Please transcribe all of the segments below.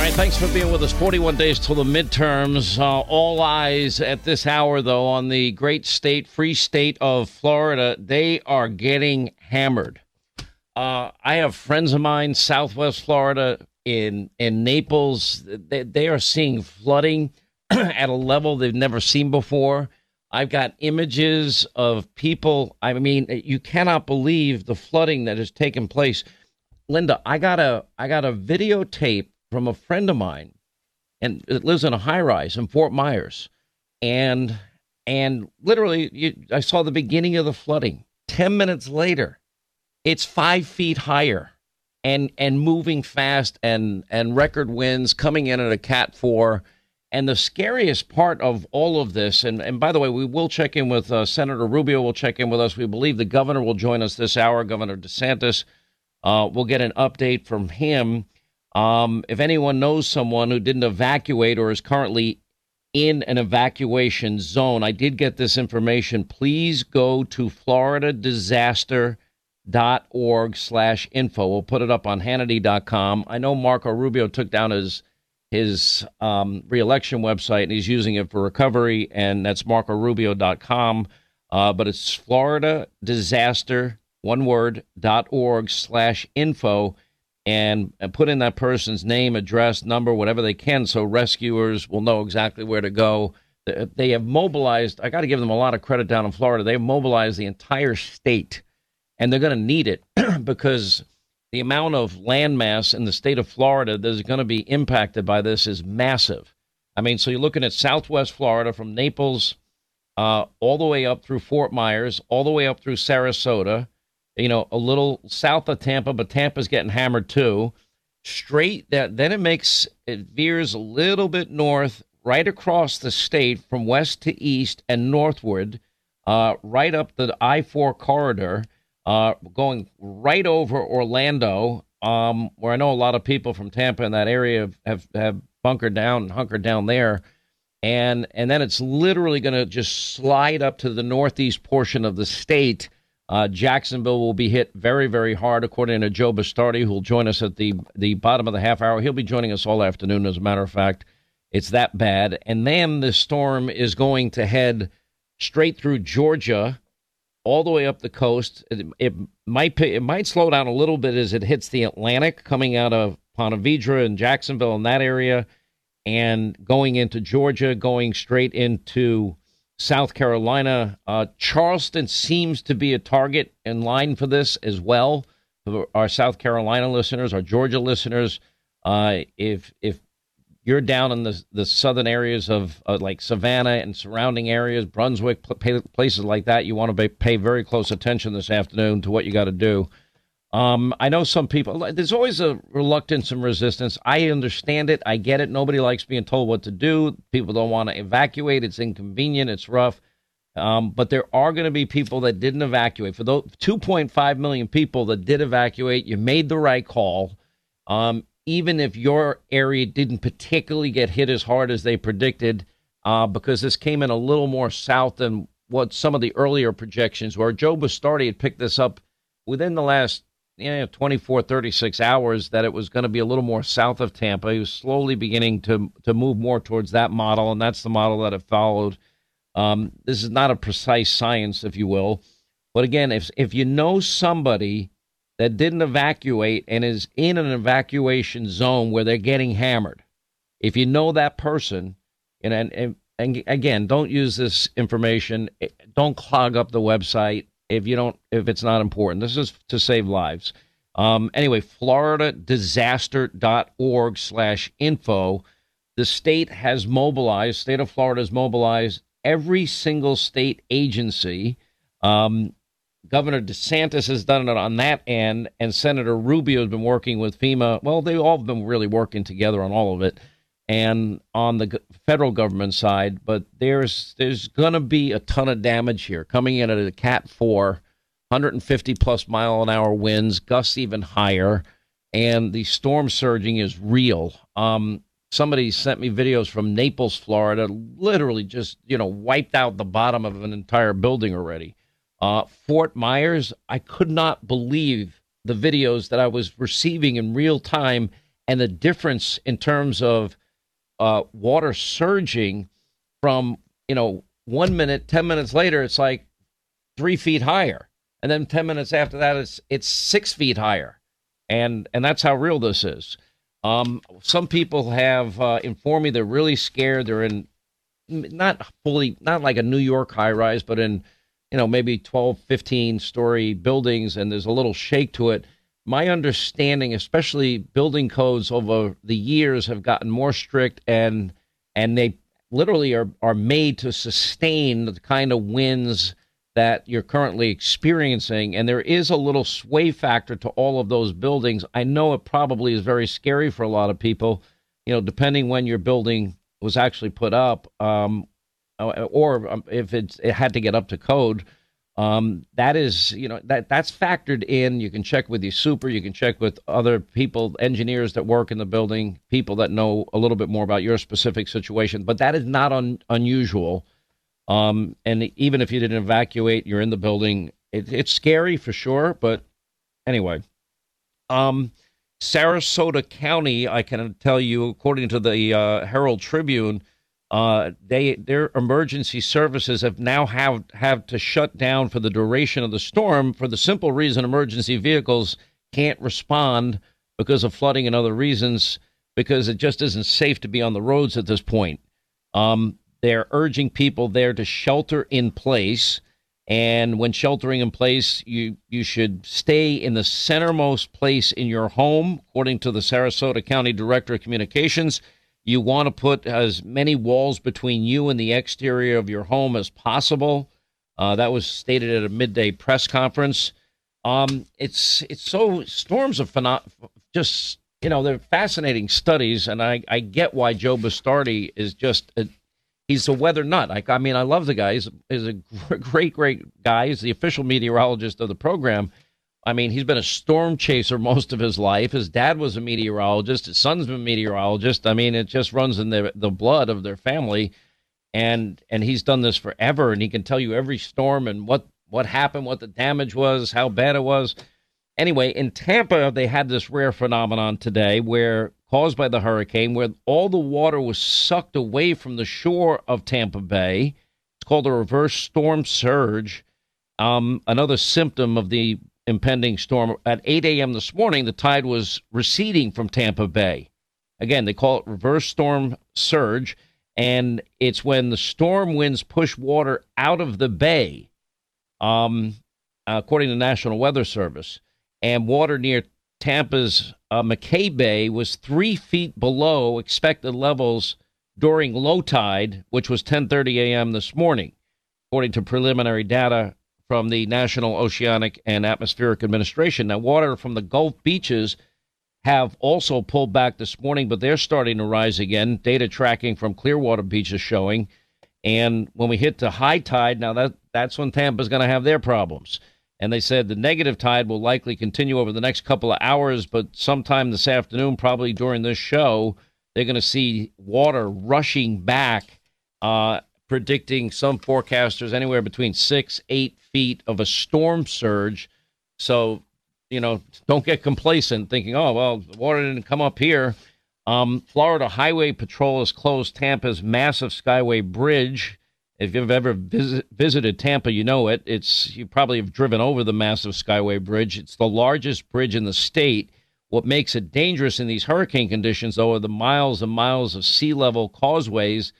All right, thanks for being with us. 41 days till the midterms. Uh, all eyes at this hour, though, on the great state, free state of Florida. They are getting hammered. Uh, I have friends of mine, Southwest Florida, in in Naples. They, they are seeing flooding at a level they've never seen before. I've got images of people. I mean, you cannot believe the flooding that has taken place. Linda, I got a I got a videotape from a friend of mine, and it lives in a high rise in Fort Myers, and and literally, you, I saw the beginning of the flooding. Ten minutes later, it's five feet higher, and and moving fast, and and record winds coming in at a Cat four. And the scariest part of all of this, and, and by the way, we will check in with uh, Senator Rubio. Will check in with us. We believe the governor will join us this hour. Governor DeSantis. Uh, we'll get an update from him um, if anyone knows someone who didn't evacuate or is currently in an evacuation zone, I did get this information. Please go to floridadisaster.org slash info. We'll put it up on Hannity.com. I know Marco Rubio took down his his um, reelection website and he's using it for recovery, and that's marcorubio.com. Uh, but it's Florida disaster, one word, dot org slash info and, put in that person's name, address, number, whatever they can, so rescuers will know exactly where to go. They have mobilized. I got to give them a lot of credit down in Florida. They've mobilized the entire state, and they're going to need it because the amount of landmass in the state of Florida that is going to be impacted by this is massive. I mean, so you're looking at Southwest Florida from Naples uh, all the way up through Fort Myers, all the way up through Sarasota you know, a little south of Tampa, but Tampa's getting hammered too. Straight that then it makes it veers a little bit north, right across the state from west to east and northward, uh, right up the I four corridor, uh, going right over Orlando, um, where I know a lot of people from Tampa in that area have, have, have bunkered down and hunkered down there and and then it's literally going to just slide up to the northeast portion of the state uh, Jacksonville will be hit very, very hard, according to Joe Bastardi, who will join us at the the bottom of the half hour. He'll be joining us all afternoon, as a matter of fact. It's that bad. And then the storm is going to head straight through Georgia, all the way up the coast. It, it might it might slow down a little bit as it hits the Atlantic, coming out of Ponte Vedra and Jacksonville in that area, and going into Georgia, going straight into South Carolina. Uh, Charleston seems to be a target in line for this as well. Our South Carolina listeners, our Georgia listeners, uh, if if you're down in the the southern areas of uh, like Savannah and surrounding areas, Brunswick, places like that, you want to pay very close attention this afternoon to what you got to do. Um, I know some people, there's always a reluctance and resistance. I understand it. I get it. Nobody likes being told what to do. People don't want to evacuate. It's inconvenient. It's rough. Um, but there are going to be people that didn't evacuate. For those 2.5 million people that did evacuate, you made the right call. Um, even if your area didn't particularly get hit as hard as they predicted, uh, because this came in a little more south than what some of the earlier projections were. Joe Bastardi had picked this up within the last you know, 24, 36 hours that it was going to be a little more south of Tampa. He was slowly beginning to to move more towards that model, and that's the model that it followed. Um, this is not a precise science, if you will, but again, if if you know somebody that didn't evacuate and is in an evacuation zone where they're getting hammered, if you know that person, and and, and, and again, don't use this information. Don't clog up the website if you don't if it's not important. This is to save lives. Um, anyway, floridadisaster.org slash info. The state has mobilized, state of Florida has mobilized every single state agency. Um, Governor DeSantis has done it on that end, and Senator Rubio has been working with FEMA. Well, they all have been really working together on all of it, and on the federal government side. But there's there's going to be a ton of damage here coming in at a Cat Four, 150 plus mile an hour winds, gusts even higher, and the storm surging is real. Um, somebody sent me videos from Naples, Florida, literally just you know wiped out the bottom of an entire building already. Uh, Fort Myers, I could not believe the videos that I was receiving in real time and the difference in terms of uh, water surging from, you know, one minute, 10 minutes later, it's like three feet higher. And then 10 minutes after that, it's, it's six feet higher. And, and that's how real this is. Um, some people have uh, informed me they're really scared. They're in not fully, not like a New York high rise, but in you know, maybe 12, 15 story buildings and there's a little shake to it. My understanding, especially building codes over the years, have gotten more strict and and they literally are, are made to sustain the kind of winds that you're currently experiencing. And there is a little sway factor to all of those buildings. I know it probably is very scary for a lot of people, you know, depending when your building was actually put up. Um, or um, if it had to get up to code, um, that is, you know, that that's factored in. You can check with your super. You can check with other people, engineers that work in the building, people that know a little bit more about your specific situation. But that is not un, unusual. Um, and even if you didn't evacuate, you're in the building. It, it's scary for sure. But anyway, um, Sarasota County, I can tell you, according to the uh, Herald Tribune, uh, they their emergency services have now have have to shut down for the duration of the storm for the simple reason emergency vehicles can't respond because of flooding and other reasons because it just isn't safe to be on the roads at this point. Um, they're urging people there to shelter in place. And when sheltering in place, you, you should stay in the centermost place in your home, according to the Sarasota County Director of Communications. You want to put as many walls between you and the exterior of your home as possible. Uh, that was stated at a midday press conference. Um, it's it's so storms are pheno- just you know they're fascinating studies, and I, I get why Joe Bastardi is just a, he's a weather nut. I, I mean I love the guy. He's, he's a great great guy. He's the official meteorologist of the program I mean, he's been a storm chaser most of his life. His dad was a meteorologist. His son's been a meteorologist. I mean, it just runs in the the blood of their family, and and he's done this forever. And he can tell you every storm and what what happened, what the damage was, how bad it was. Anyway, in Tampa, they had this rare phenomenon today where caused by the hurricane, where all the water was sucked away from the shore of Tampa Bay. It's called a reverse storm surge. Um, another symptom of the impending storm. At 8 a.m. this morning, the tide was receding from Tampa Bay. Again, they call it reverse storm surge, and it's when the storm winds push water out of the bay, um, according to the National Weather Service. And water near Tampa's uh, McKay Bay was three feet below expected levels during low tide, which was 10:30 a.m. this morning, according to preliminary data from the National Oceanic and Atmospheric Administration. Now, water from the Gulf beaches have also pulled back this morning, but they're starting to rise again. Data tracking from Clearwater Beach is showing. And when we hit the high tide, now that that's when Tampa's going to have their problems. And they said the negative tide will likely continue over the next couple of hours, but sometime this afternoon, probably during this show, they're going to see water rushing back, uh, predicting some forecasters anywhere between six, eight feet of a storm surge. So, you know, don't get complacent thinking, oh, well, the water didn't come up here. Um, Florida Highway Patrol has closed Tampa's massive Skyway Bridge. If you've ever visit, visited Tampa, you know it. It's you probably have driven over the massive Skyway Bridge. It's the largest bridge in the state. What makes it dangerous in these hurricane conditions, though, are the miles and miles of sea level causeways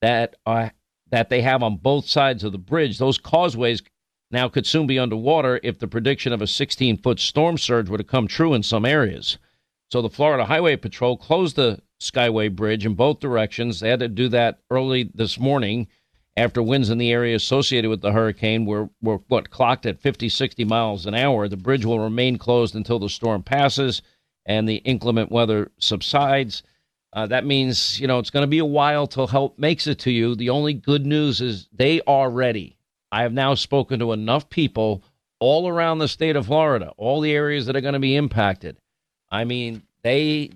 that are that they have on both sides of the bridge. Those causeways now could soon be underwater if the prediction of a 16 foot storm surge were to come true in some areas. So the Florida Highway Patrol closed the Skyway Bridge in both directions. They had to do that early this morning. after winds in the area associated with the hurricane were, were what clocked at 50, 60 miles an hour. The bridge will remain closed until the storm passes and the inclement weather subsides. Uh, that means you know it's going to be a while till help makes it to you. The only good news is they are ready. I have now spoken to enough people all around the state of Florida, all the areas that are going to be impacted. I mean, they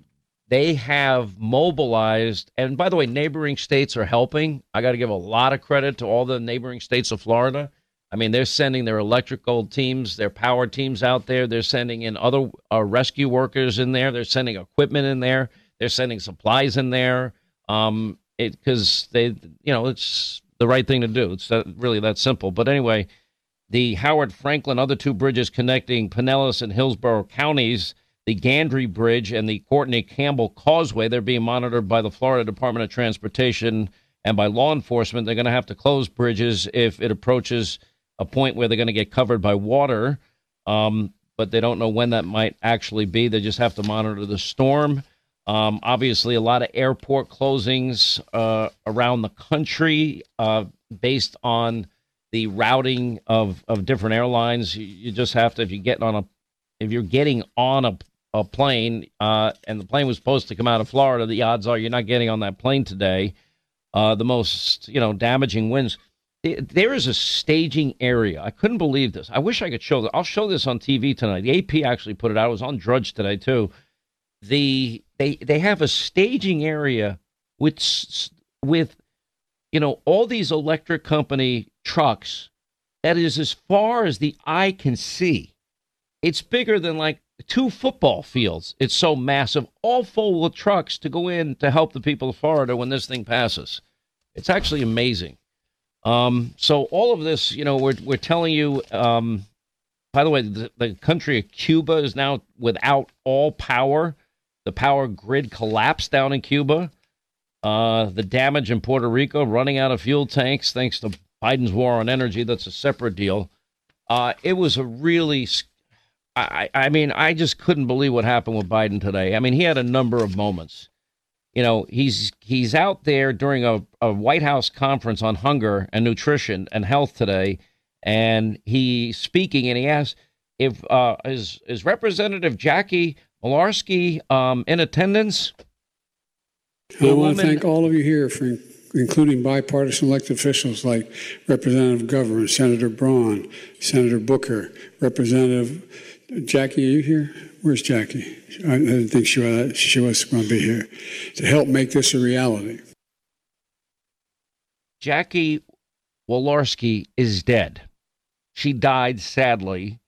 they have mobilized and by the way neighboring states are helping i got to give a lot of credit to all the neighboring states of florida i mean they're sending their electrical teams their power teams out there they're sending in other uh, rescue workers in there they're sending equipment in there they're sending supplies in there um because they you know it's the right thing to do it's that, really that simple but anyway the howard frankland other two bridges connecting pinellas and hillsborough counties the Gandy Bridge and the Courtney Campbell Causeway. They're being monitored by the Florida Department of Transportation and by law enforcement. They're going to have to close bridges if it approaches a point where they're going to get covered by water. Um, but they don't know when that might actually be. They just have to monitor the storm. Um, obviously, a lot of airport closings uh, around the country uh, based on the routing of, of different airlines. You, you, just have to, if you get on a, if you're getting on a a plane, uh, and the plane was supposed to come out of Florida, the odds are you're not getting on that plane today. Uh, the most, you know, damaging winds. There is a staging area. I couldn't believe this. I wish I could show this. I'll show this on TV tonight. The AP actually put it out. I was on Drudge today too. The they they have a staging area with with you know all these electric company trucks that is as far as the eye can see. It's bigger than like two football fields. It's so massive, all full of trucks to go in to help the people of Florida when this thing passes. It's actually amazing. Um, so all of this, you know, we're we're telling you. Um, by the way, the, the country of Cuba is now without all power. The power grid collapsed down in Cuba. Uh, the damage in Puerto Rico, running out of fuel tanks thanks to Biden's war on energy. That's a separate deal. Uh, it was a really I, I mean, I just couldn't believe what happened with Biden today. I mean, he had a number of moments. You know, he's he's out there during a, a White House conference on hunger and nutrition and health today, and he's speaking and he asks if uh, is is Representative Jackie Walorski um, in attendance. I want to thank all of you here for including bipartisan elected officials like Representative McGovern, Senator Braun, Senator Booker, Representative Jackie, are you here? Where's Jackie? I didn't think she was, she was going to be here to help make this a reality. Jackie Walorski is dead. She died sadly,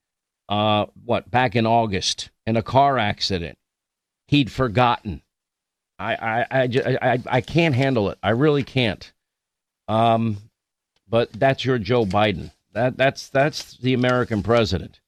uh, what, back in August in a car accident. He'd forgotten. I, I, I, I, I can't handle it. I really can't. Um, but that's your Joe Biden. That, that's, that's the American president.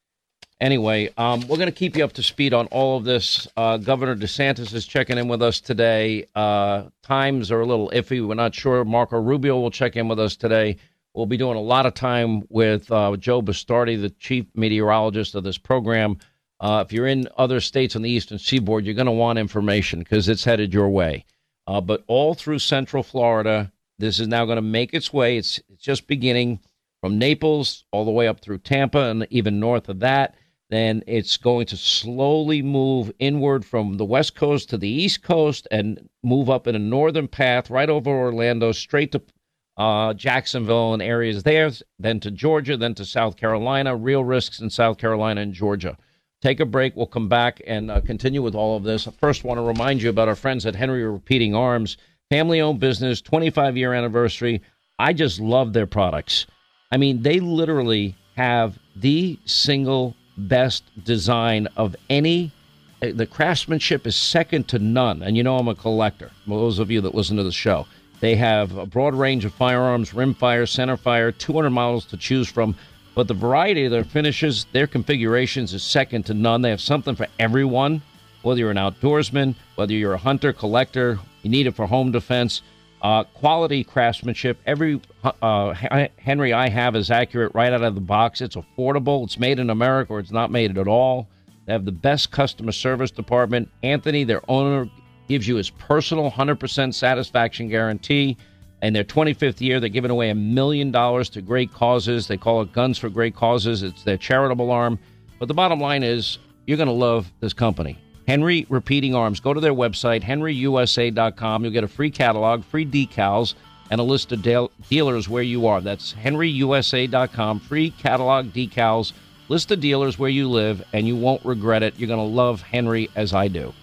Anyway, um, we're going to keep you up to speed on all of this. Uh, Governor DeSantis is checking in with us today. Uh, times are a little iffy. We're not sure. Marco Rubio will check in with us today. We'll be doing a lot of time with uh, Joe Bastardi, the chief meteorologist of this program. Uh, if you're in other states on the eastern seaboard, you're going to want information because it's headed your way. Uh, but all through central Florida, this is now going to make its way. It's, it's just beginning from Naples all the way up through Tampa and even north of that then it's going to slowly move inward from the west coast to the east coast and move up in a northern path right over Orlando, straight to uh, Jacksonville and areas there, then to Georgia, then to South Carolina. Real risks in South Carolina and Georgia. Take a break. We'll come back and uh, continue with all of this. I First, want to remind you about our friends at Henry Repeating Arms, family owned business, 25 year anniversary. I just love their products. I mean, they literally have the single best design of any. Uh, the craftsmanship is second to none. And you know, I'm a collector. Those of you that listen to the show, they have a broad range of firearms, rimfire, centerfire, 200 models to choose from. But the variety of their finishes, their configurations is second to none. They have something for everyone, whether you're an outdoorsman, whether you're a hunter, collector, you need it for home defense. Uh, quality craftsmanship. Every uh, Henry I have is accurate right out of the box. It's affordable. It's made in America or it's not made at all. They have the best customer service department. Anthony, their owner, gives you his personal 100% satisfaction guarantee. in their 25th year, they're giving away a million dollars to great causes. They call it Guns for Great Causes. It's their charitable arm. But the bottom line is, you're going to love this company. Henry Repeating Arms. Go to their website, henryusa.com. You'll get a free catalog, free decals, and a list of de- dealers where you are. That's henryusa.com. Free catalog, decals, list of dealers where you live, and you won't regret it. You're going to love Henry as I do.